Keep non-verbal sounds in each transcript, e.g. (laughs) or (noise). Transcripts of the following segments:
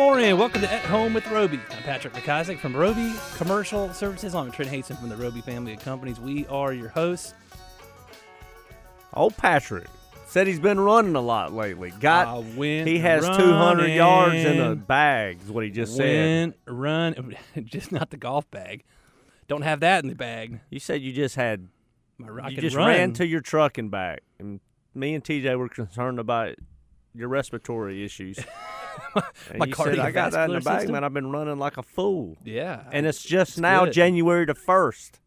morning. Welcome to At Home with Roby. I'm Patrick McIsaac from Roby Commercial Services. I'm Trent Haston from the Roby family of companies. We are your hosts. Old Patrick said he's been running a lot lately. Got went he has 200 yards in a bag. Is what he just said. Run, (laughs) just not the golf bag. Don't have that in the bag. You said you just had My, you just run. ran to your truck and back, and me and TJ were concerned about your respiratory issues. (laughs) (laughs) My you said, I got that in the bag, system." man. I've been running like a fool, yeah, and it's just now good. January the first.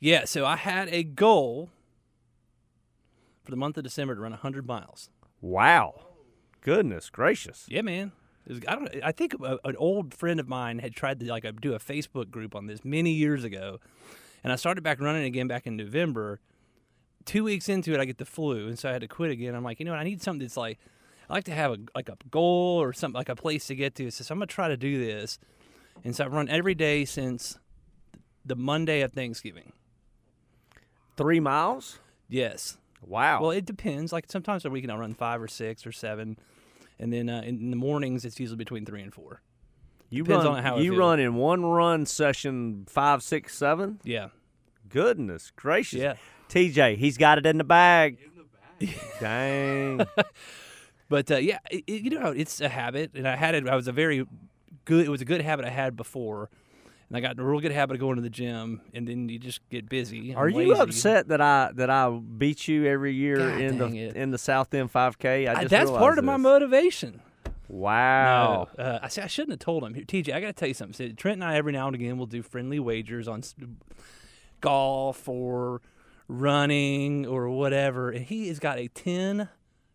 yeah. So I had a goal for the month of December to run 100 miles. Wow, goodness gracious! Yeah, man. It was, I don't. I think a, an old friend of mine had tried to like do a Facebook group on this many years ago, and I started back running again back in November. Two weeks into it, I get the flu, and so I had to quit again. I'm like, you know what? I need something that's like, I like to have a like a goal or something like a place to get to. So, I'm gonna try to do this, and so I've run every day since the Monday of Thanksgiving. Three miles. Yes. Wow. Well, it depends. Like sometimes a weekend I'll run five or six or seven, and then uh, in the mornings it's usually between three and four. you depends run. on how I you run in one run session five, six, seven. Yeah. Goodness gracious. Yeah. TJ, he's got it in the bag. in the bag. Dang. (laughs) But uh, yeah, it, you know, it's a habit, and I had it. I was a very good. It was a good habit I had before, and I got a real good habit of going to the gym, and then you just get busy. Are you lazy. upset that I that I beat you every year God in the it. in the South End 5K? I I- just that's part of my motivation. Wow. No, uh, I, see, I shouldn't have told him. Here, TJ, I got to tell you something. See, Trent and I every now and again will do friendly wagers on golf or running or whatever, and he has got a ten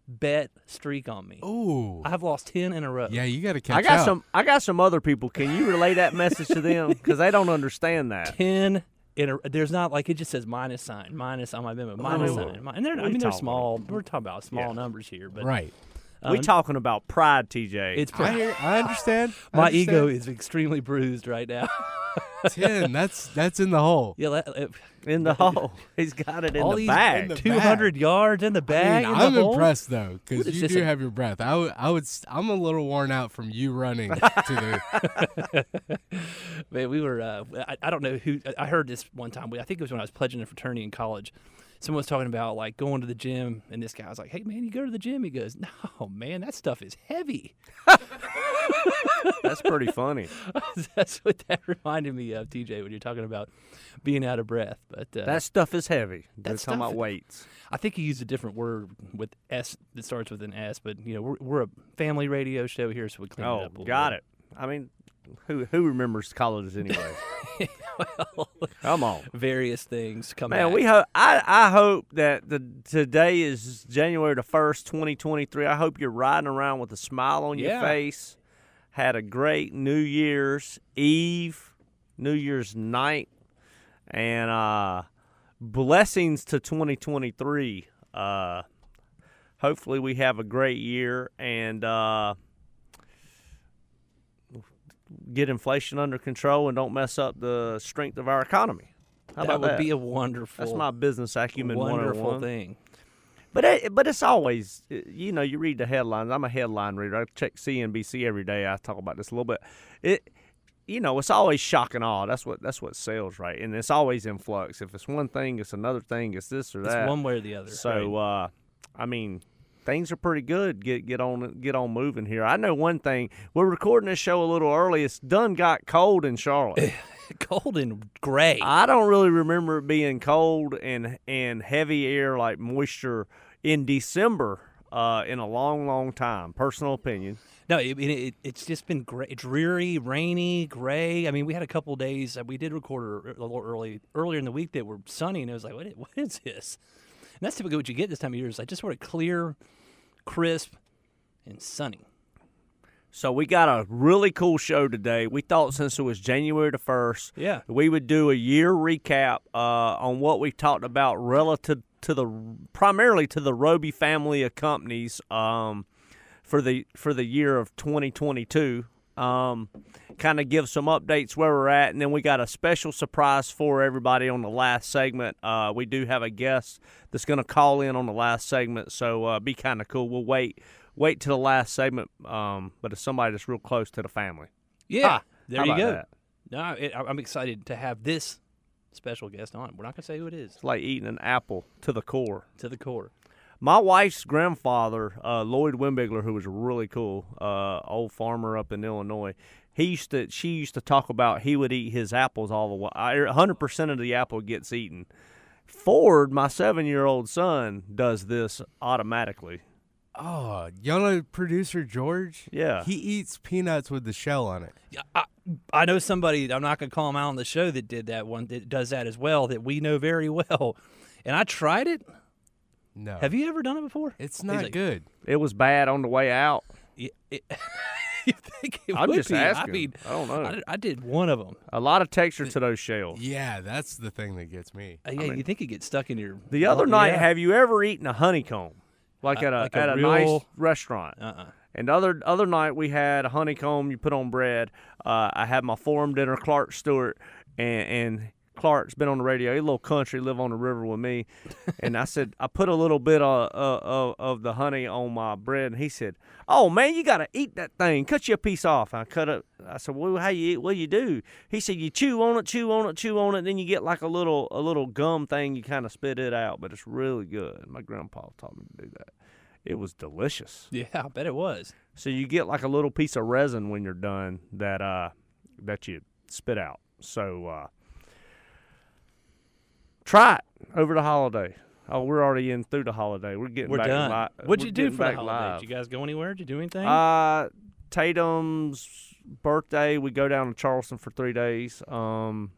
bet streak on me. Ooh. I've lost ten in a row. Yeah, you got to catch I got up. some I got some other people. Can you relay that message to them because they don't understand that? ten in a there's not like it just says minus sign minus on my memo minus Ooh. sign and they're We I mean they're talking small we're talking about small Yeah. numbers here but right. We um, talking about pride, TJ. it's I hear, I (sighs) understand. I my understand. ego is extremely bruised right now (laughs) ten. That's that's in the hole. yeah that, in the hole. He's got it in all the these bag. the- 200 yards in the I bag mean, in the I'm hole? impressed though because What is you this, do a- have your breath. I would, I would, s- I'm a little worn out from you running to the. (laughs) (laughs) Man, we were. Uh, I, I don't know who. I heard this one time. I think it was when I was pledging a fraternity in college. Someone was talking about like going to the gym, and this guy was like, "Hey, man, you go to the gym?" He goes, "No, man, that stuff is heavy." That's pretty funny. (laughs) That's what that reminded me of, TJ, when you're talking about being out of breath. But uh, That stuff is heavy. They're That talking about weights. I think he used a different word with S that starts with an S. But you know, we're, we're a family radio show here, so we clean it Oh, up. a little got bit. it. I mean, who who remembers colleges (laughs) anyway? well, Come on. various things come. Man, back. we hope. I I hope that the today is January the first, twenty twenty three. I hope you're riding around with a smile on your face. Had a great New Year's Eve, New Year's night, and uh, blessings to twenty twenty three. Uh, hopefully, we have a great year and uh, get inflation under control and don't mess up the strength of our economy. How that about would that? be a wonderful. That's my business acumen wonderful thing. But it, but it's always you know you read the headlines. I'm a headline reader. I check CNBC every day. I talk about this a little bit. It you know it's always shock and awe. That's what that's what sells right, and it's always in flux. If it's one thing, it's another thing. It's this or It's that. one way or the other. So right? uh, I mean, things are pretty good. Get get on get on moving here. I know one thing. We're recording this show a little early. It's done got cold in Charlotte. (laughs) cold and gray. I don't really remember it being cold and and heavy air like moisture in December uh, in a long, long time. Personal opinion. no, it, it, it's just been gray, dreary, rainy, gray. I mean, we had a couple days. that We did record er, er, a little early earlier in the week that were sunny, and it was like, what, what is this? And that's typically what you get this time of year. Is like just sort of clear, crisp, and sunny. So we got a really cool show today. We thought since it was January the first, Yeah. we would do a year recap uh, on what we talked about relative to the primarily to the Roby family of companies um, for the for the year of 2022. Um, kind of give some updates where we're at, and then we got a special surprise for everybody on the last segment. Uh, we do have a guest that's going to call in on the last segment, so uh, be kind of cool. We'll wait wait to the last segment. Um, but it's somebody that's real close to the family. Yeah, Ah, there you go. that? No, it, I- I'm excited to have this special guest on. We're not gonna say who it is. It's like eating an apple to the core. To the core. My wife's grandfather, uh, Lloyd Wimbigler, who was really cool, uh, old farmer up in Illinois. He used to. She used to talk about he would eat his apples all the way. hundred percent of the apple gets eaten. Ford, my seven-year-old son, does this automatically. Oh, y'all know producer George? Yeah. He eats peanuts with the shell on it. Yeah, I, I know somebody. I'm not gonna call him out on the show that did that one. That does that as well. That we know very well. And I tried it. No. Have you ever done it before? It's not like, good. It was bad on the way out. Yeah, it, (laughs) you think it I'm would just be? asking. I mean, I don't know. I, did- I did one of them. A lot of texture to those shells. Yeah, that's the thing that gets me. Uh, yeah, you think it gets stuck in your. The other night, yeah. have you ever eaten a honeycomb, like Uh, at a like a at a nice real- restaurant? Uh-uh. And the other other night we had a honeycomb you put on bread. Uh, I had my forum dinner, Clark Stewart, and, and Clark's been on the radio. He's a little country, live on the river with me. (laughs) and I said I put a little bit of, of of the honey on my bread, and he said, "Oh man, you gotta eat that thing. Cut you a piece off." I cut it. I said, "Well, how you eat? What do you do?" He said, "You chew on it, chew on it, chew on it, and then you get like a little a little gum thing. You kind of spit it out, but it's really good." My grandpa taught me to do that. It was delicious. Yeah, I bet it was. So you get like a little piece of resin when you're done that uh that you spit out. So uh try it over the holiday. Oh, we're already in through the holiday. We're getting We're back done. Li- What'd you do for the holiday? live. Did you guys go anywhere? Did you do anything? Uh Tatum's birthday, we go down to Charleston for 3 days. Um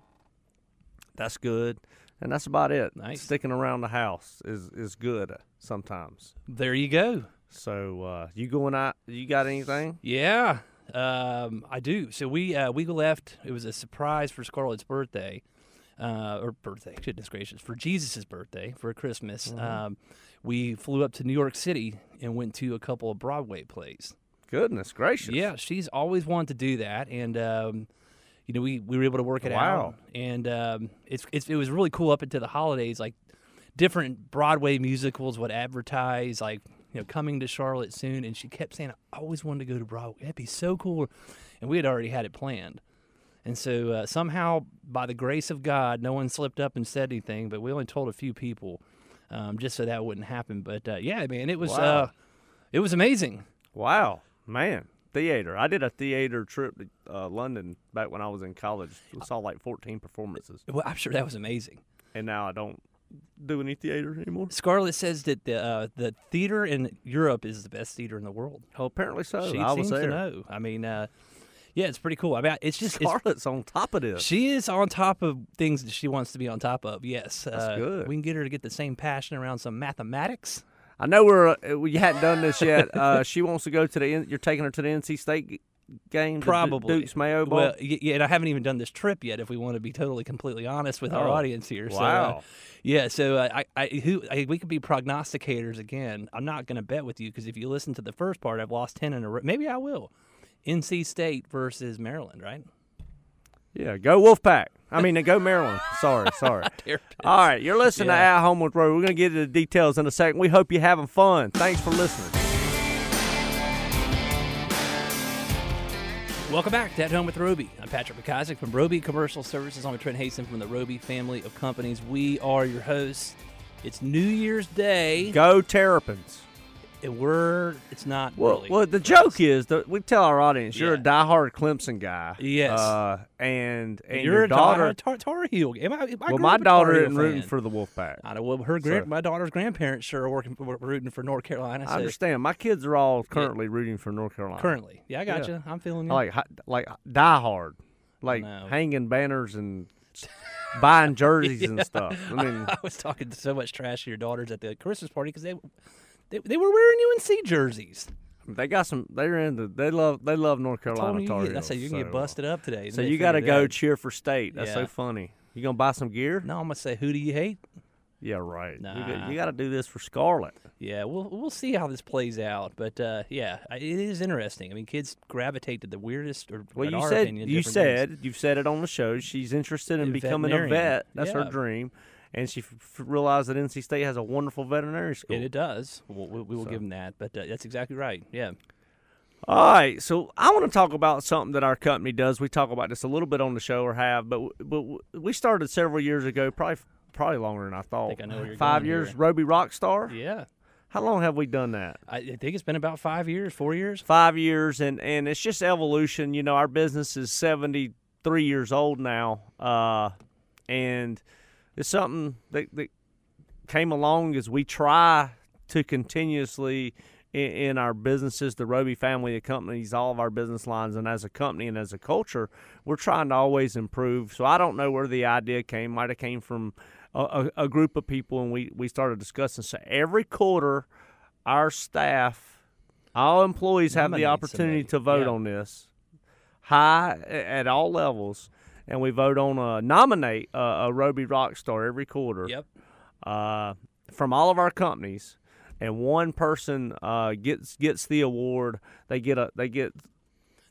that's good. And that's about it. Nice. Sticking around the house is is good sometimes. there you go. So uh you going out you got anything? Yeah, um, I do. So we uh, we left. It was a surprise for Scarlett's birthday, uh, or birthday. Goodness gracious, for Jesus' birthday for Christmas. Um, we flew up to New York City and went to a couple of Broadway plays. Goodness gracious. Yeah, she's always wanted to do that, and um, you know we, we were able to work it Wow. out, and um, it's, it's it was really cool up into the holidays. Like different Broadway musicals would advertise like you know coming to Charlotte soon, and she kept saying I always wanted to go to Broadway. That'd be so cool, and we had already had it planned. And so uh, somehow, by the grace of God, no one slipped up and said anything. But we only told a few people, um, just so that wouldn't happen. But uh, yeah, man, it was Wow. uh, it was amazing. Wow, man. Theater. I did a theater trip to uh, London back when I was in college. We saw like 14 performances. Well, I'm sure that was amazing. And now I don't do any theater anymore. Scarlett says that the uh, the theater in Europe is the best theater in the world. Oh, apparently so. she I was seems to know. I mean, uh, yeah, it's pretty cool. I mean, it's just it's, Scarlett's on top of this. she is on top of things that she wants to be on top of. Yes, That's uh, good. We can get her to get the same passion around some mathematics. I know we're uh, we hadn't done this yet. (laughs) Uh, she wants to go to the. N- You're taking her to the NC State g- game, the Du- Probably Duke's Mayo Bowl. Well, y- yeah, and I haven't even done this trip yet. If we want to be totally completely honest with our Oh, audience here, so, uh, wow. yeah. So uh, I, I, who, I, we could be prognosticators again. I'm not going to bet with you because if you listen to the first part, I've lost ten in a row. Maybe I will. NC State versus Maryland, right? yeah, go Wolfpack. I mean, go Maryland. (laughs) Sorry, sorry. All right, you're listening to At Home with Roby. We're gonna get into the details in a second. We hope you're having fun. Thanks for listening. Welcome back to At Home with Roby. I'm Patrick McIsaac from Roby Commercial Services. I'm Trent Haston from the Roby family of companies. We are your hosts. It's New Year's Day, Go Terrapins. And we're it's not Well, really. well, the joke is that we tell our audience you're a Yeah. diehard Clemson guy. Yes. Uh, and and You're your a daughter. Tar, Tar Heel. Am I, I well, my up a Tar daughter isn't rooting for the Wolfpack. I know. Well, her grand, So- my daughter's grandparents sure are working, were rooting for North Carolina. I understand. My kids are all currently rooting for North Carolina. currently, yeah, I got Yeah. you. I'm feeling you. like like diehard, like hanging banners and (laughs) buying jerseys and (laughs) stuff. I mean, (laughs) I was talking so much trash to your daughters at the Christmas party because they, they they were wearing UNC jerseys. they got some. They're into. They love. They love North Carolina Tar get, I Heels, said you can so, get busted up today. So you got to go cheer for state. That's so funny. You gonna buy some gear? No, I'm gonna say who do you hate? Yeah, right. You got- Nah. You got to do this for Scarlet. Yeah, we'll we'll see how this plays out. But uh, yeah, it is interesting. I mean, kids gravitate to the weirdest, or Well, you our said opinion, you different things. said you've said it on the show. She's interested in A becoming a vet. That's her dream. And she f- realized that NC State has a wonderful veterinary school. And it does. We'll, we we will give them that. But uh, that's exactly right. Yeah. All right, so I want to talk about something that our company does. We talk about this a little bit on the show, or have, but w- but w- we started several years ago, probably probably longer than I thought. think I you're Five years, here. Roby Rockstar. Yeah. How long have we done that? I, I think it's been about five years, four years. Five years, and and it's just evolution. You know, our business is seventy three years old now, uh, and it's something that, that came along as we try to continuously in, in our businesses, the Roby family of companies, all of our business lines, and as a company and as a culture, we're trying to always improve. So I don't know where the idea came. Might have came from a, a, a group of people, and we we started discussing. So every quarter, our staff, all employees have the opportunity somebody. to vote Yeah. on this, high at all levels. And we vote on a nominate a, a Roby Rockstar every quarter Yep. uh, from all of our companies, and one person uh, gets gets the award. They get a they get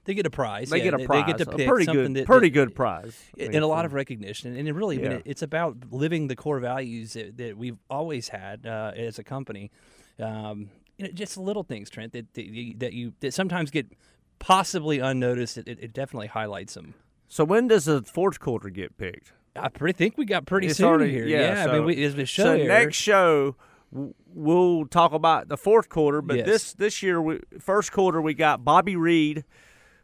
They get a prize. they yeah. get a they, prize. They get to a pretty something good that, pretty that- good prize. And a lot of recognition. And it really, Yeah. it's about living the core values that, that we've always had uh, as a company. Um, you know, just little things, Trent, that that you, that, you, that sometimes get possibly unnoticed. It, it definitely highlights them. So when does the fourth quarter get picked? I pretty think we got pretty It's soon already- here. yeah, I so- mean, we, as the show so airs- next show we'll talk about the fourth quarter, but Yes. this this year we first quarter we got Bobby Reed,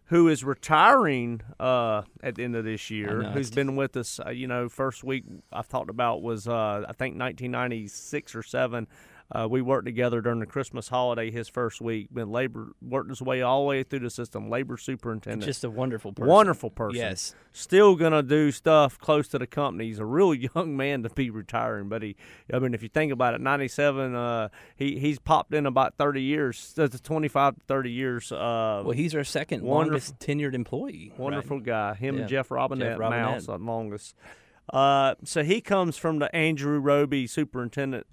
who is retiring uh, at the end of this year. Who's been with us? Uh, you know, first week I've talked about was uh, I think 1996 or seven. Uh, we worked together during the Christmas holiday. His first week, been labor worked his way all the way through the system. Labor superintendent, just a wonderful person. wonderful person. Yes. Still gonna do stuff close to the company. He's a real (laughs) young man to be retiring, but he, I mean, if you think about it, ninety-seven, uh, he he's popped in about thirty years. That's twenty-five to thirty years. Uh, Well, he's our second longest tenured employee. right? wonderful guy. Him Yeah. and Jeff Robinette, Jeff Robinette. Mouse, the longest. Uh, so he comes from the Andrew Roby superintendent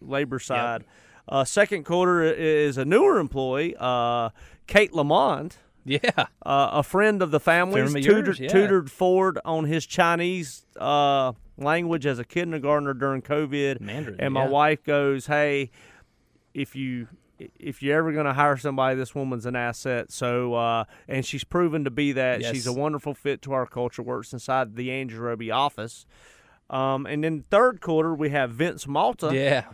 labor side. Uh, second quarter is a newer employee, uh, Kate Lamont. Yeah. uh, a friend of the family's Friend tutored, yeah. tutored Ford on his Chinese uh, language as a kindergartner during COVID. Mandarin, and my yeah. wife goes, "Hey, if you if you're ever going to hire somebody, this woman's an asset." So, uh, and she's proven to be that. She's a wonderful fit to our culture. Works inside the Andrew Roby office. Um, and then third quarter we have Vince Malta. Yeah.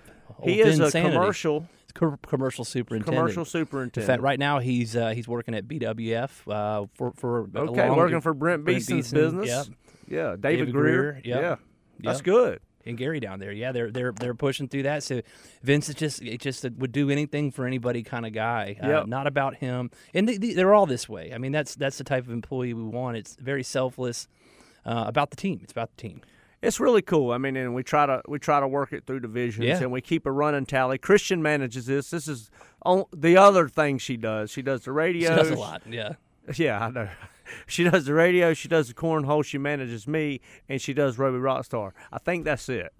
He Old is a commercial Co- commercial superintendent. commercial In superintendent. fact, right now he's uh, he's working at BWF uh, for for Okay, working for Brent Beeson's Beeson, business. Yep. Yeah, David, David Greer. Greer, yep. Yeah, that's Yep. good. and Gary down there. Yeah, they're they're they're pushing through that. So Vince is just it just a, would do anything for anybody kind of guy. Uh, Not about him, and they, they're all this way. I mean, that's that's the type of employee we want. It's very selfless uh, about the team. It's about the team. It's really cool. I mean, and we try to we try to work it through divisions, Yeah. and we keep a running tally. Christian manages this. This is on, the other thing she does. She does the radio. She does a lot. Yeah. Yeah, I know. (laughs) She does the radio. She does the cornhole. She manages me, and she does Roby Rockstar. I think that's it.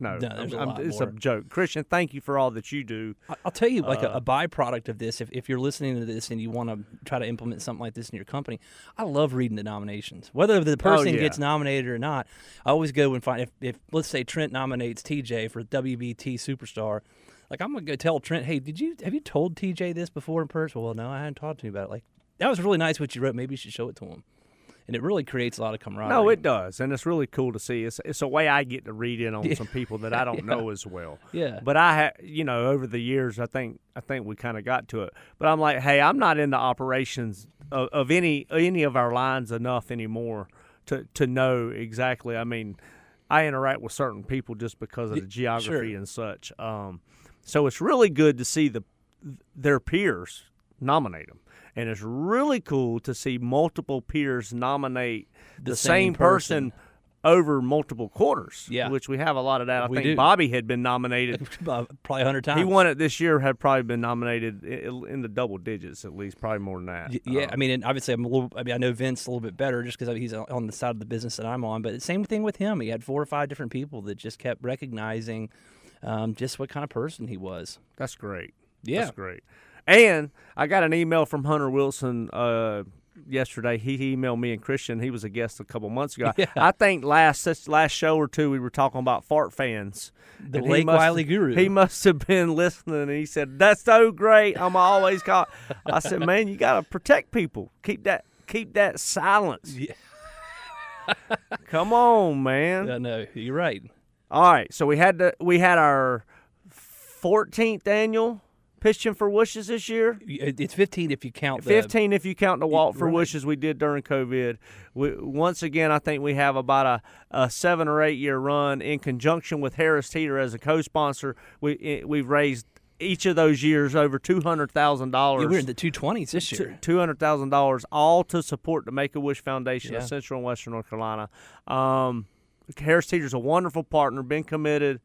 No, No, there's a I'm- lot it's more. a joke. Christian, thank you for all that you do. I- I'll tell you, like Uh, a, a byproduct of this, if, if you're listening to this and you want to try to implement something like this in your company, I love reading the nominations. Whether the person Oh, yeah. gets nominated or not, I always go and find if, if let's say Trent nominates TJ for WBT Superstar, like I'm gonna go tell Trent, hey, did you have you told TJ this before in person? Well, no, I hadn't talked to him about it. Like that was really nice what you wrote. Maybe you should show it to him. And it really creates a lot of camaraderie. No, it does, and it's really cool to see. It's it's a way I get to read in on (laughs) some people that I don't know as well. Yeah. But I, ha- you know, over the years, I think I think we kind of got to it. But I'm like, hey, I'm not in the operations of, of any any of our lines enough anymore to to know exactly. I mean, I interact with certain people just because of the geography sure. and such. Um, so it's really good to see the their peers nominate them. And it's really cool to see multiple peers nominate the, same same, person. over multiple quarters. Yeah. which we have a lot of that. I We think do. Bobby had been nominated. (laughs) Probably a hundred times. he won it this year. Had probably been nominated in the double digits at least, probably more than that. Yeah, Um, I mean, and obviously, I'm a little. I mean, I know Vince a little bit better just because he's on the side of the business that I'm on. But the same thing with him. He had four or five different people that just kept recognizing um, just what kind of person he was. that's great. Yeah. That's great. And I got an email from Hunter Wilson uh, yesterday. He emailed me and Christian. He was a guest a couple months ago. (laughs) Yeah. I think last last show or two we were talking about fart fans. The And he Lake must- Wiley guru. He must have been listening. And he said, "That's so great. I'm always caught." I said, (laughs) "Man, you got to protect people. Keep that keep that silence. Yeah. (laughs) Come on, man." I know you're right. All right, so we had the we had our 14th annual pitching for wishes this year. It's 15 if you count the 15 if you count the walk for right. wishes we did during COVID. We, once again, I think we have about a, a seven or eight year run in conjunction with Harris Teeter as a co-sponsor. We eh, we've raised each of those years over two hundred thousand dollars. we're in the 220s this year. Two hundred thousand dollars, all to support the Make a Wish Foundation Yeah. of Central and Western North Carolina. Um, Harris Teeter's a wonderful partner, been committed.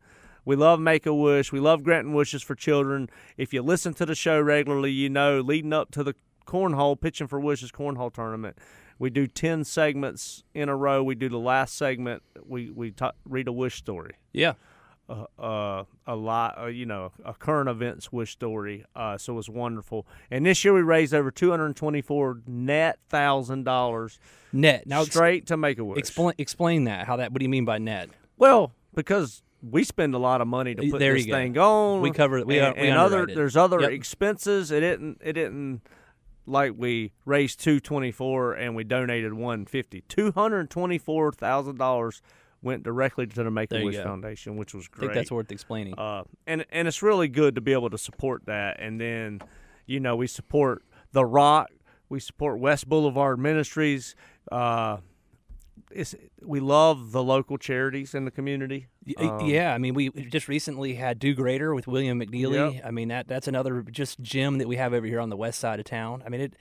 We love Make a Wish. We love granting wishes for children. If you listen to the show regularly, you know leading up to the cornhole pitching for wishes cornhole tournament, we do ten segments in a row. We do the last segment. We we ta read a wish story Yeah. uh, uh, a lot, uh, you know, a current events wish story. Uh, so it was wonderful. And this year we raised over two hundred twenty-four net thousand dollars Net. Now straight to make a wish. explain explain that. How that what do you mean by net? Well, because we spend a lot of money to put there this thing on. We cover- we, and, we and other there's other Yep. expenses. It didn't it didn't like we raised two twenty four and we donated one fifty. Two hundred twenty four thousand dollars went directly to the Make a Wish. Foundation, which was I great. think that's worth explaining. Uh, and and it's really good to be able to support that. And then, you know, we support the Rock, we support West Boulevard Ministries. Uh, it's we love the local charities in the community. Um, yeah, I mean, we just recently had Do Greater with William McNeely. Yep. I mean, that that's another just gem that we have over here on the west side of town. I mean, it.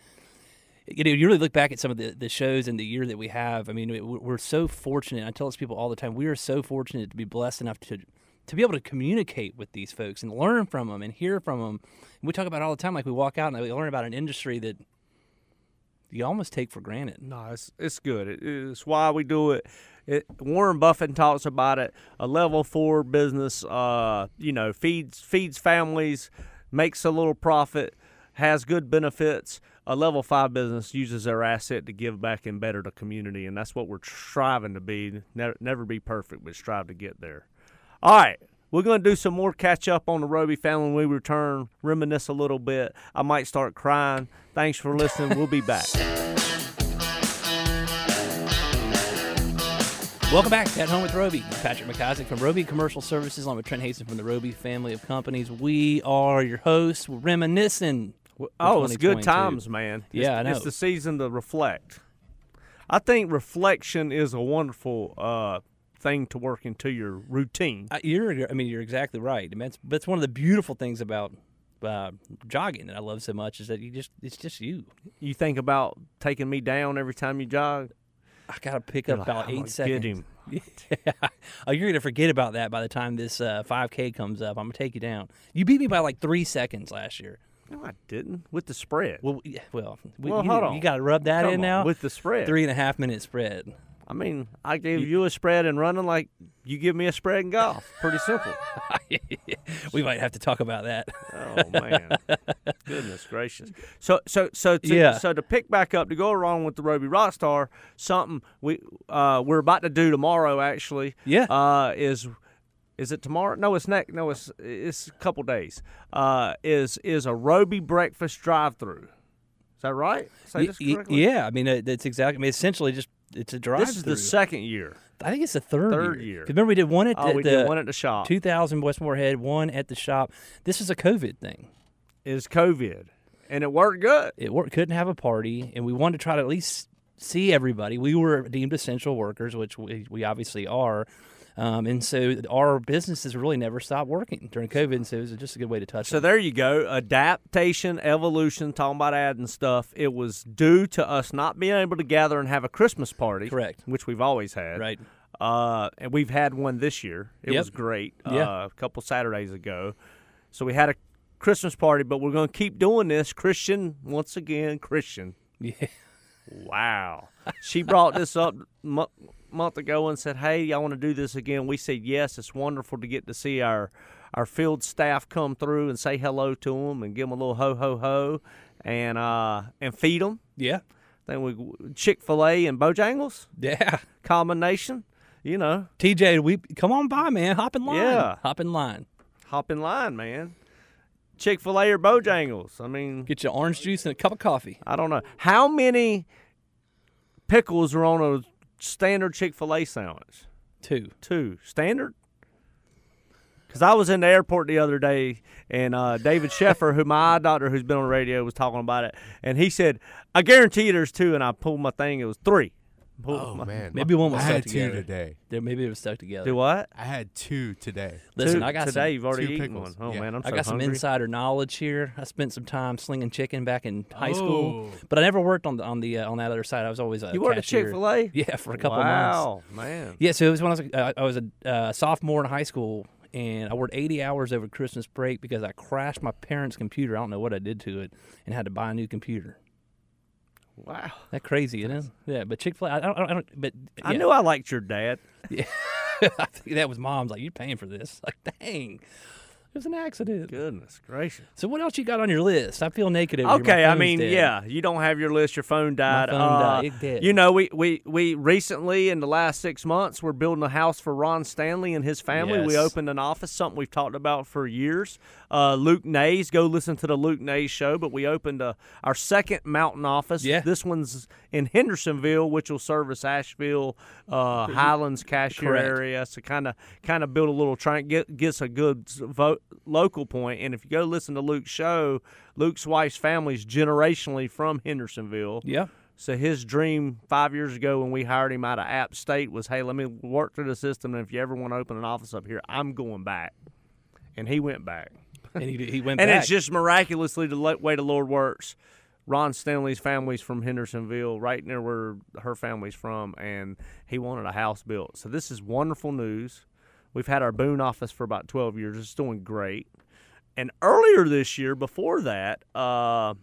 You know, you really look back at some of the, the shows in the year that we have. I mean, we- we're so fortunate. I tell this people all the time. We are so fortunate to be blessed enough to to be able to communicate with these folks and learn from them and hear from them. we talk about it all the time. Like we walk out and we learn about an industry that you almost take for granted. No, it's it's good. It, it's why we do it. it. Warren Buffett talks about it. A level four business, uh, you know, feeds feeds families, makes a little profit, has good benefits. A level five business uses their asset to give back and better the community, and that's what we're striving to be. Never, never be perfect, but strive to get there. All right. We're going to do some more catch up on the Roby family when we return, reminisce a little bit. I might start crying. Thanks for listening. We'll be back. Welcome back to At Home with Roby. I'm Patrick McIsaac from Roby Commercial Services, along with Trent Haston from the Roby family of companies. We are your hosts. We're reminiscing. Oh, it's good times, man. Yeah, I know. It's the season to reflect. I think reflection is a wonderful uh, thing to work into your routine. Uh, You're, I mean, you're exactly right. I mean, that's, that's one of the beautiful things about uh, jogging that I love so much is that you just, it's just you. You think about taking me down every time you jog. I gotta pick up like, about "I'm eight seconds. Get him. Yeah. Oh, you're gonna forget about that by the time this uh, 5K comes up. I'm gonna take you down. You beat me by like three seconds last year. No, I didn't. With the spread. Well, well, Well, you, hold you on. got to rub that Come in on, now. With the spread. Three and a half minute spread. I mean, I gave you a spread in running like you give me a spread in golf. Pretty simple. (laughs) we might have to talk about that. Oh man, (laughs) goodness gracious! So so so to, Yeah. so to pick back up to go along with the Roby Rockstar, something we uh, we're about to do tomorrow actually. Yeah. Uh, is is it tomorrow? No, it's next. No, it's it's a couple days. Uh, is is a Roby breakfast drive-through? Is that right? Say this correctly? yeah, I mean uh, that's exactly. I mean, essentially, just it's a drive. This is the second year. I think it's the third, third year. year. remember, we did one at Oh, the, we the did one at the shop. 2000 Westmore Head, one at the shop. This is a COVID thing. Is COVID, and it worked good. It worked, couldn't have a party, and we wanted to try to at least see everybody. We were deemed essential workers, which we, we obviously are. Um, and so our businesses really never stopped working during COVID, and so it was just a good way to touch So there you go. Adaptation, evolution, talking about adding stuff. It was due to us not being able to gather and have a Christmas party. Correct. Which we've always had. Right. Uh, and we've had one this year. It Yep. was great. Yeah. Uh, a couple Saturdays ago. So we had a Christmas party, but we're going to keep doing this. Christian, once again, Christian. (laughs) Yeah. Wow. she brought this up month ago and said, "Hey, I want to do this again." We said, "Yes, it's wonderful to get to see our our field staff come through and say hello to them and give them a little ho ho ho and uh and feed them." Yeah. Then we Chick Fil A and Bojangles Yeah. combination. You know, TJ, we come on by, man. Hop in line. Yeah. Hop in line. hop in line, man. Chick Fil A or Bojangles. I mean, Get your orange juice and a cup of coffee. I don't know how many pickles are on a standard Chick Fil A sandwich. Two. Two standard. Because I was in the airport the other day, and uh, David Sheffer, who my eye doctor, who's been on the radio, was talking about it, and he said, "I guarantee you there's two." And I pulled my thing; it was three. Pulled Oh my- man, Maybe one was I stuck had two together. today. There, maybe it was stuck together. Do what? I had two today. Listen, Two- I got today. some, you've already two eaten pickles. one. Oh Yeah. man, I'm I so got some insider knowledge here. I spent some time slinging chicken back in high school, Oh. but I never worked on the on the uh, on that other side. I was always a You worked at. Chick Fil A? Yeah, for a couple months. wow, man. Yeah, so it was when I was uh, I was a uh, sophomore in high school, and I worked 80 hours over Christmas break because I crashed my parents' computer. I don't know what I did to it, and had to buy a new computer. Wow. That crazy, it is. Yeah, but Chick Fil A, I don't, I don't, but I knew I liked your dad. (laughs) I think that was mom's like, you paying for this? Like, dang, it was an accident. Goodness gracious. So what else you got on your list? I feel naked over here. Okay, I mean, dead. yeah, you don't have your list. Your phone died. My phone Uh, died. It did. You know, we, we we recently in the last six months we're building a house for Ron Stanley and his family. We opened an office, something we've talked about for years. Uh, Luke Nays, go listen to the Luke Nays show. But we opened a, our second mountain office. Yeah. This one's in Hendersonville, which will service Asheville, uh, Highlands, Cashiers Correct. area. So kind of kind of build a little try get gets a good s- local point. And if you go listen to Luke's show, Luke's wife's family's generationally from Hendersonville. Yeah. So his dream five years ago when we hired him out of App State was, hey, let me work through the system, and if you ever want to open an office up here, I'm going back. And he went back. And he, he went (laughs) back. And back. it's just miraculously the way the Lord works. Ron Stanley's family's from Hendersonville, right near where her family's from, and he wanted a house built. So this is wonderful news. We've had our Boone office for about 12 years. It's doing great. And earlier this year, before that, uh,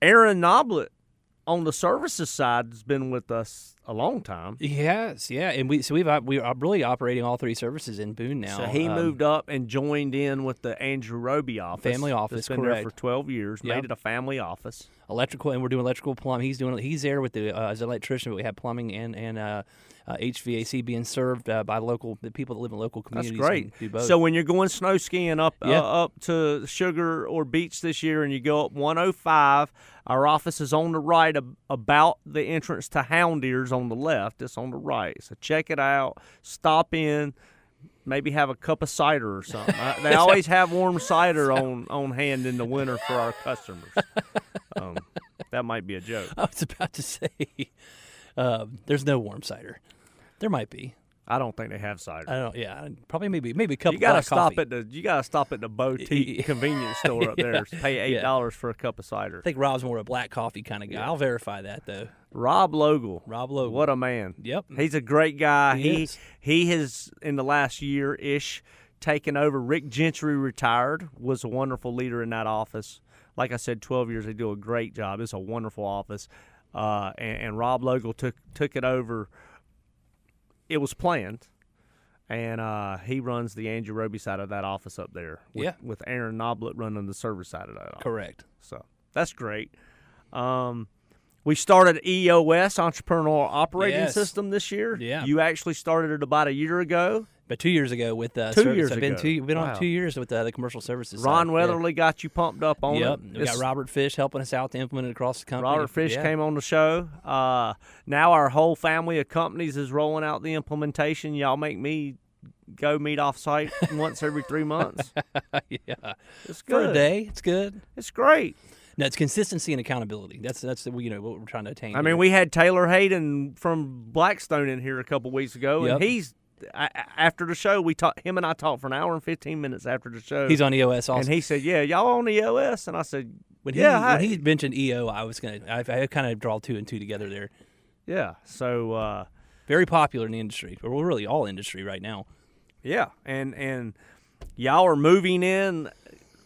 Aaron Noblet on the services side has been with us a long time. Yes, yeah, and we so we've op- we are really operating all three services in Boone now. So he Um, moved up and joined in with the Andrew Roby office. Family office, That's been there for 12 years. Yep. Made it a family office. electrical, and we're doing electrical plumbing. He's doing he's there with the uh, as an electrician, but we have plumbing and and uh, uh, HVAC being served uh, by local the people that live in local communities. That's great. So when you're going snow skiing up Yeah. uh, up to Sugar or Beech this year, and you go up 105, our office is on the right, ab- about the entrance to Hound Ears on the left. It's on the right. So check it out. Stop in. Maybe have a cup of cider or something. They (laughs) always have warm cider on, on hand in the winter for our customers. (laughs) Um, that might be a joke. I was about to say, um, there's no warm cider. There might be. I don't think they have cider. I don't. Yeah, probably maybe maybe a cup. You gotta stop coffee. at the you gotta stop at the boutique (laughs) convenience store up there. Pay eight Yeah. dollars for a cup of cider. I think Rob's more of a black coffee kind of guy. I'll verify that though. Rob Logal. Rob Logan. What a man. Yep. He's a great guy. He He is. he has in the last year ish taken over. Rick Gentry retired, was a wonderful leader in that office. Like I said, twelve years they do a great job. It's a wonderful office. Uh, and, and Rob Logal took took it over. It was planned. And uh, he runs the Andrew Roby side of that office up there. With, Yeah. With Aaron Noblet running the service side of that office. Correct. So that's great. Um, we started EOS Entrepreneurial Operating Yes. System this year. Yeah. You actually started it about a year ago. But two years ago with uh, Two service, years I've been ago. two been Wow. on two years with uh, the commercial services. Ron side. Yeah. Weatherly got you pumped up on Yep. it. We got Robert Fish helping us out to implement it across the company. Robert Fish Yeah. came on the show. Uh, now our whole family of companies is rolling out the implementation. Y'all make me go meet off site (laughs) once every three months. (laughs) yeah. It's good For a day, it's good. It's great. No, it's consistency and accountability. That's that's you know what we're trying to attain. I mean, here. we had Taylor Hayden from Blackstone in here a couple weeks ago, Yep. and he's I, I- after the show. We talked him and I talked for an hour and fifteen minutes after the show. he's on EOS also. and he said, "Yeah, y'all on EOS?" And I said, when he, "Yeah, when hi." he mentioned EO, I was gonna I, I kind of draw two and two together there. yeah." So uh, Very popular in the industry, or well, really all industry right now. yeah, and and y'all are moving in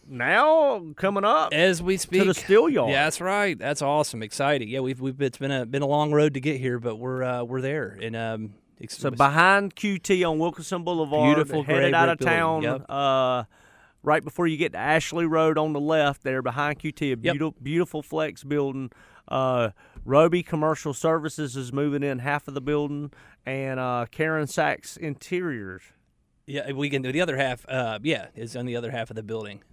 now, coming up As we speak, to the steel yard. Yeah, that's right. That's awesome, exciting. Yeah, we've we've it's been a been a long road to get here, but we're uh, we're there. And um, So behind QT on Wilkinson Boulevard, Beautiful gray headed out of brick building, town. yep. Uh, right before you get to Ashley Road on the left, there behind QT, a beautiful, beautiful flex building. Uh, Roby Commercial Services is moving in half of the building, and uh, Karen Sachs Interiors. Yeah, we can do the other half. Uh, yeah, is on the other half of the building.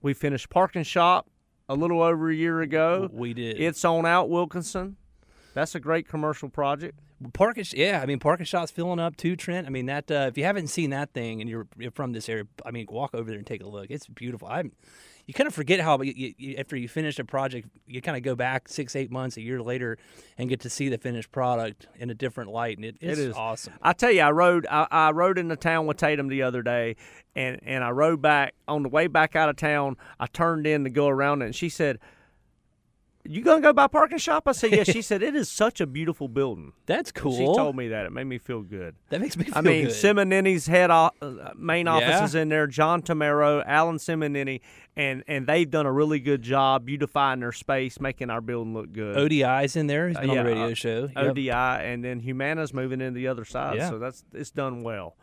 We finished Parking Shop a little over a year ago. We did. It's on out Wilkinson. That's a great commercial project. Parking, yeah, I mean Parking Shop's filling up too, Trent. I mean that uh, if you haven't seen that thing and you're, you're from this area, I mean walk over there and take a look. It's beautiful. I'm, you kind of forget how you, you, after you finish a project, you kind of go back six, eight months, a year later, and get to see the finished product in a different light, and it, it's is. awesome. I tell you, I rode I, I rode into town with Tatum the other day, and and I rode back on the way back out of town. I turned in to go around it, and she said. You gonna go by parking shop? I said, yeah. She (laughs) said, it is such a beautiful building. That's cool. She told me that. It made me feel good. that makes me feel good. I mean, good. Simonini's head o- uh, main office Yeah. is in there. John Tomero, Alan Simonini, and and they've done a really good job beautifying their space, making our building look good. ODI's in there. He's been Uh, on the radio uh, show. Yep. ODI, and then Humana's moving in the other side. Yeah. So that's it's done well.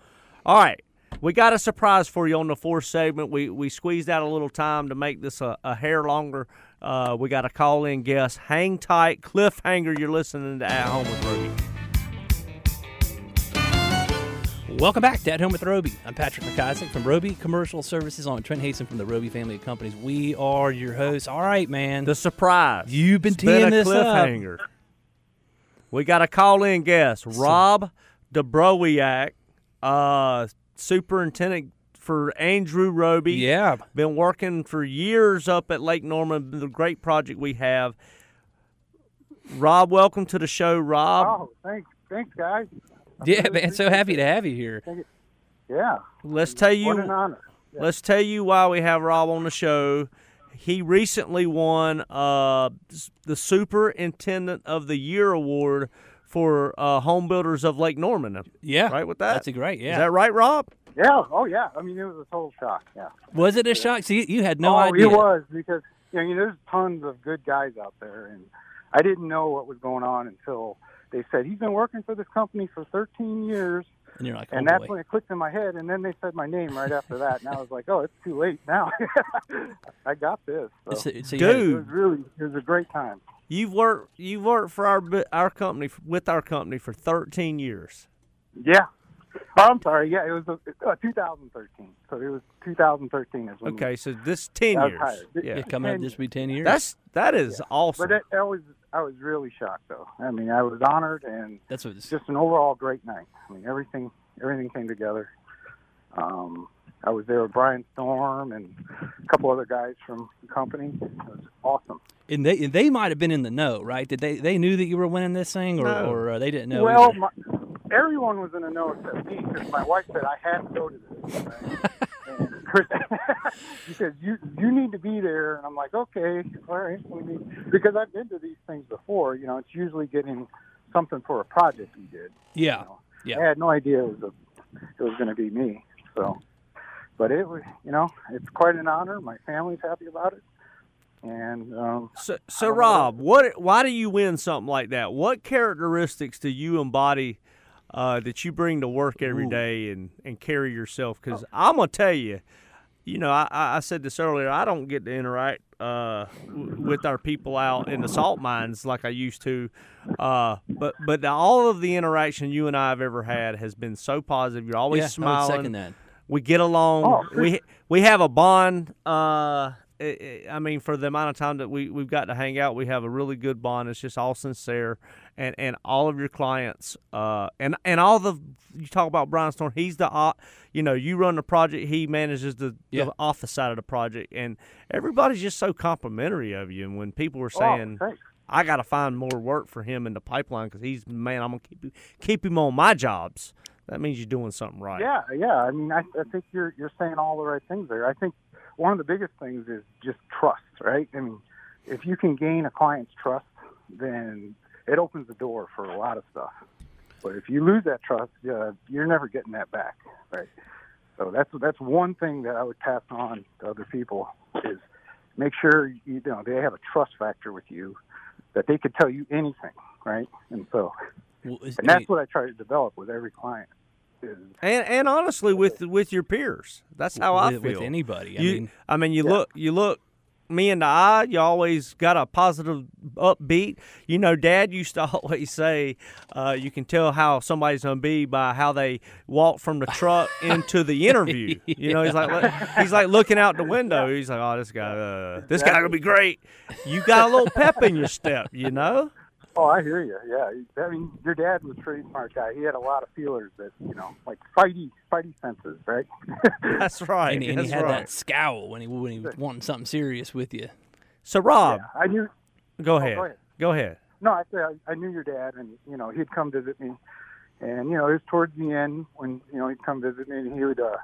All right. We got a surprise for you on the fourth segment. We we squeezed out a little time to make this a, a hair longer. Uh, we got a call in guest. Hang tight, cliffhanger. You're listening to At Home with Roby. Welcome back to At Home with Roby. I'm Patrick McIsaac from Roby Commercial Services on Trent Haston from the Roby family of companies. We are your hosts. All right, man. The surprise. You've been It's been teeing a this up. cliffhanger. We got a call in guest, Rob Dabrowiak, uh, superintendent for Andrew Roby. Yeah. Been working for years up at Lake Norman, the great project we have. Rob, welcome to the show, Rob. Oh, thanks, thanks, guys. I Yeah, really man. So appreciate happy to have you here. Yeah, Let's tell what an you honor. let's tell you why we have Rob on the show. He recently won uh, the Superintendent of the Year award for uh, Home Builders of Lake Norman. Yeah. Right with that? That's a great. Yeah. Is that right, Rob? Yeah, oh yeah. I mean, it was a total shock. Yeah. was it a shock? So you, you had no oh, idea. it was because you know there's tons of good guys out there, and I didn't know what was going on until they said he's been working for this company for 13 years, And you're like, oh and that's boy. when it clicked in my head. And then they said my name right after that, and I was like, oh, it's too late now. (laughs) I got this. So. So, so you had- Dude. It was really, it was a great time. You've worked you've worked for our bu- our company with our company for 13 years. Yeah. Oh, I'm sorry. Yeah, it was uh, uh, 2013. So it was 2013 is when Okay, so this 10 I was years. hired. Yeah. yeah, coming up Ten- this be 10 years. That's that is awesome. But that, that was I was really shocked though. I mean, I was honored and That's what it's. just an overall great night. I mean, everything everything came together. Um, I was there with Brian Storm and a couple other guys from the company. It was awesome. And they and they might have been in the know, right? Did they they knew that you were winning this thing, or, No. or uh, they didn't know? well, either? my, everyone was in a know except me because my wife said I had to go to this. Right? and Chris, (laughs) she said you you need to be there, and I'm like, okay, all right, because I've been to these things before. You know, it's usually getting something for a project we did. yeah, know. yeah. I had no idea it was a, it was going to be me. So, but it was, you know, it's quite an honor. My family's happy about it, and um, So, so don't know Rob, what? Why do you win something like that? What characteristics do you embody uh, that you bring to work every Ooh. day and, and carry yourself? Because I'm gonna tell you, you know, I, I I said this earlier. I don't get to interact uh, w- with our people out in the salt mines like I used to, uh, but but the, all of the interaction you and I have ever had has been so positive. You're always yeah, I would smiling. second that. We get along. Oh, we we have a bond. Uh, I I mean, for the amount of time that we we've got to hang out, we have a really good bond. It's just all sincere, and and all of your clients, uh, and and all the you talk about Brian Storm. He's the, uh, you know, you run the project. He manages the, Yeah. the office side of the project, and everybody's just so complimentary of you. And when people were saying, oh. I got to find more work for him in the pipeline because he's man, I'm gonna keep keep him on my jobs. That means you're doing something right. Yeah, yeah. I mean, I, I think you're you're saying all the right things there. I think one of the biggest things is just trust, right? I mean, if you can gain a client's trust, then it opens the door for a lot of stuff. But if you lose that trust, uh, you're never getting that back, right? So that's that's one thing that I would pass on to other people is make sure you know they have a trust factor with you that they could tell you anything, right? And so, Well, is- and that's what I try to develop with every client. Is and and honestly with with your peers that's how i with, feel with anybody. I you, mean, I mean, you Yeah. look, you look, me in the eye. You always got a positive upbeat. You know, Dad used to (laughs) always say, uh, "You can tell how somebody's gonna be by how they walk from the truck (laughs) into the interview." You know, he's like he's like looking out the window. He's like, "Oh, this guy, uh, this guy gonna be great." You got a little pep in your step. You know. Oh, I hear you. Yeah, I mean, your dad was a pretty smart guy. He had a lot of feelers that you know, like spidey, spidey senses, right? (laughs) That's right. And, and he had right. that scowl when he when he was wanting something serious with you. So, Rob, Yeah, I knew. go Oh, ahead. go ahead. Go ahead. No, I say I, I knew your dad, and you know he'd come visit me, and you know it was towards the end when you know he'd come visit me, and he would uh,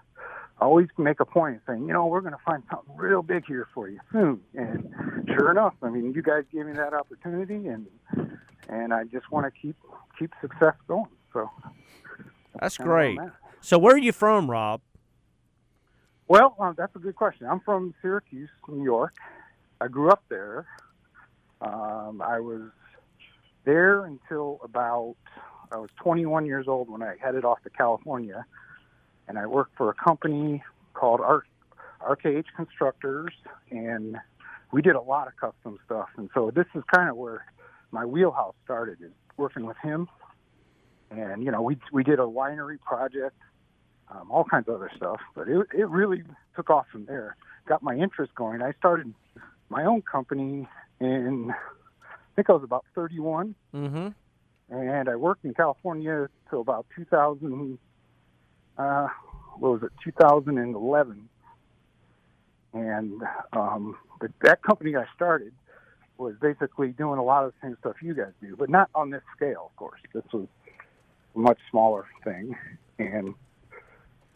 always make a point of saying, you know, we're going to find something real big here for you soon. And sure enough, I mean, you guys gave me that opportunity, and and I just want to keep keep success going. So That's kinda where I'm great. at. So, where are you from, Rob? Well, uh, that's a good question. I'm from Syracuse, New York. I grew up there. Um, I was there until about I was 21 years old when I headed off to California, and I worked for a company called Arc, RKH Constructors, and we did a lot of custom stuff. And so this is kind of where my wheelhouse started, is working with him. And you know, we we did a winery project um, all kinds of other stuff. But it, it really took off from there. Got my interest going. I started my own company in, I think I was about 31, Mm-hmm. and I worked in California till about 2000. Uh, what was it? 2011. And um, but that company I started was basically doing a lot of the same stuff you guys do, but not on this scale, of course. This was a much smaller thing, and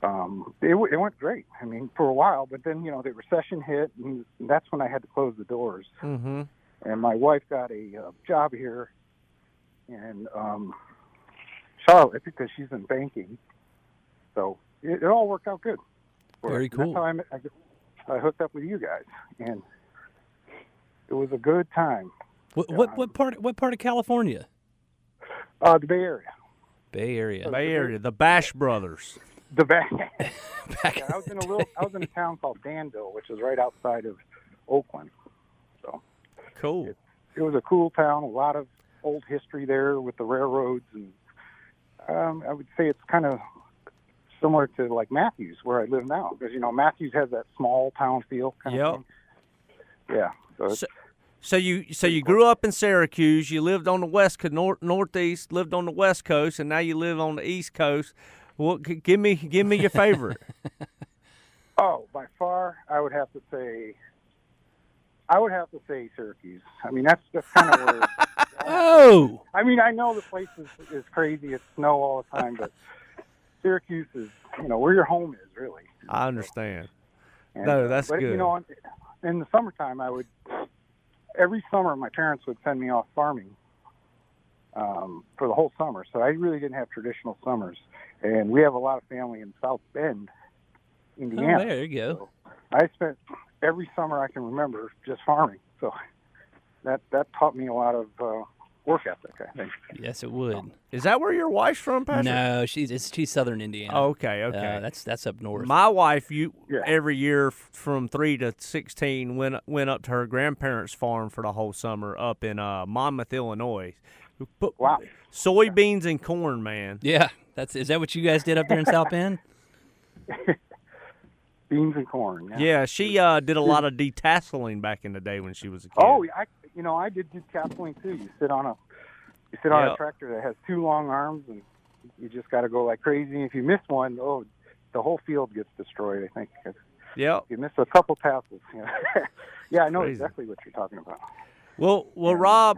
um, it, it went great. I mean, for a while, but then you know the recession hit, and that's when I had to close the doors. Mm-hmm. And my wife got a uh, job here in um, Charlotte because she's in banking. So it, it all worked out good. for Very cool. That's how I, met, I, I hooked up with you guys, and it was a good time. What what what part what part of California? Uh, the Bay Area. Bay Area. Bay Area, the Bash Brothers. The Bay. (laughs) (laughs) Back- Yeah, I was in a little. I was in a town called Danville, which is right outside of Oakland. So Cool. it was a cool town. A lot of old history there with the railroads, and um, I would say it's kind of similar to like Matthews, where I live now, because you know Matthews has that small town feel. Kind Yep. Of thing. Yeah. So So, so you so you grew up in Syracuse. You lived on the west co- nor- northeast, lived on the west coast, and now you live on the east coast. What? g- Give me give me your favorite. (laughs) oh, by far, I would have to say. I would have to say Syracuse. I mean, that's just kind of where. (laughs) Oh, I mean, I know the place is, is crazy. It's snow all the time, but Syracuse is, you know, where your home is, really. I understand. And, No, uh, that's but, You know, in, in the summertime, I would every summer my parents would send me off farming um, for the whole summer. So I really didn't have traditional summers, and we have a lot of family in South Bend, oh Indiana. there you go. I spent every summer I can remember just farming. So that that taught me a lot of uh, work ethic. I think. Yes, it would. Is that where your wife's from, Patrick? No, she's it's she's Southern Indiana. Okay, okay. Uh, that's that's up north. My wife, you Yeah. every year from three to sixteen went went up to her grandparents' farm for the whole summer up in uh, Monmouth, Illinois. We put Wow. soybeans and corn, man. yeah, that's is that what you guys did up there in South Bend? (laughs) Beans and corn. Yeah. Yeah, she uh, did a lot of detasseling back in the day when she was a kid. Oh, I you know I did do castling too. You sit on a you sit on Yep. a tractor that has two long arms, and you just got to go like crazy. If you miss one, oh, the whole field gets destroyed. I think Yeah. You miss a couple passes. (laughs) You know. yeah, I know Crazy. exactly what you're talking about. Well, well, Rob,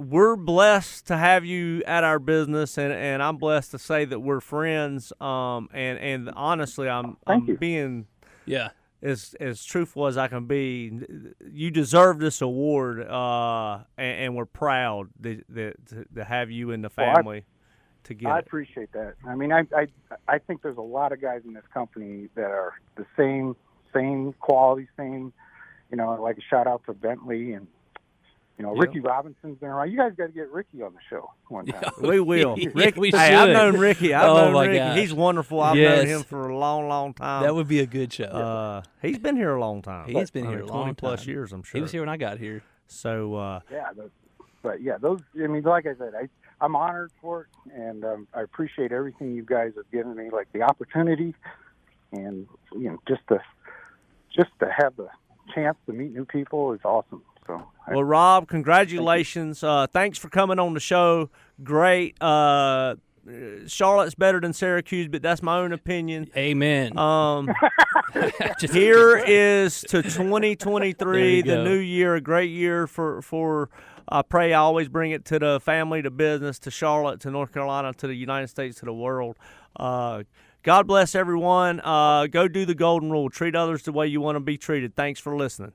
we're blessed to have you at our business, and, and I'm blessed to say that we're friends. Um, and and honestly, I'm Thank I'm you. being Yeah. as as truthful as I can be. You deserve this award, uh, and, and we're proud that, that to, to have you in the Well, I- family to get I it. appreciate that. I mean, I, I I think there's a lot of guys in this company that are the same same quality, same. You know, like a shout out to Bentley and You know, Yeah. Ricky Robinson's been around. You guys got to get Ricky on the show one time. (laughs) We will. (laughs) Yeah, Ricky, we hey, I've known Ricky. I've Oh, known my Ricky. gosh. He's wonderful. I've Yes. known him for a long, long time. That would be a good show. uh, he's been here a long time. He's been I here mean, a long 20 plus time. years, I'm sure. he was here when I got here. So, uh, Yeah, but, but yeah, those. I mean, like I said, I I'm honored for it, and um, I appreciate everything you guys have given me, like the opportunity, and you know, just to just to have the chance to meet new people is awesome. So I, well, Rob, congratulations. Uh, thanks for coming on the show. Great. Uh, Charlotte's better than Syracuse, but that's my own opinion. Amen. Um, (laughs) here is to 2023, the go. new year, a great year for for. I pray I always bring it to the family, to business, to Charlotte, to North Carolina, to the United States, to the world. Uh, God bless everyone. Uh, go do the golden rule. Treat others the way you want to be treated. Thanks for listening.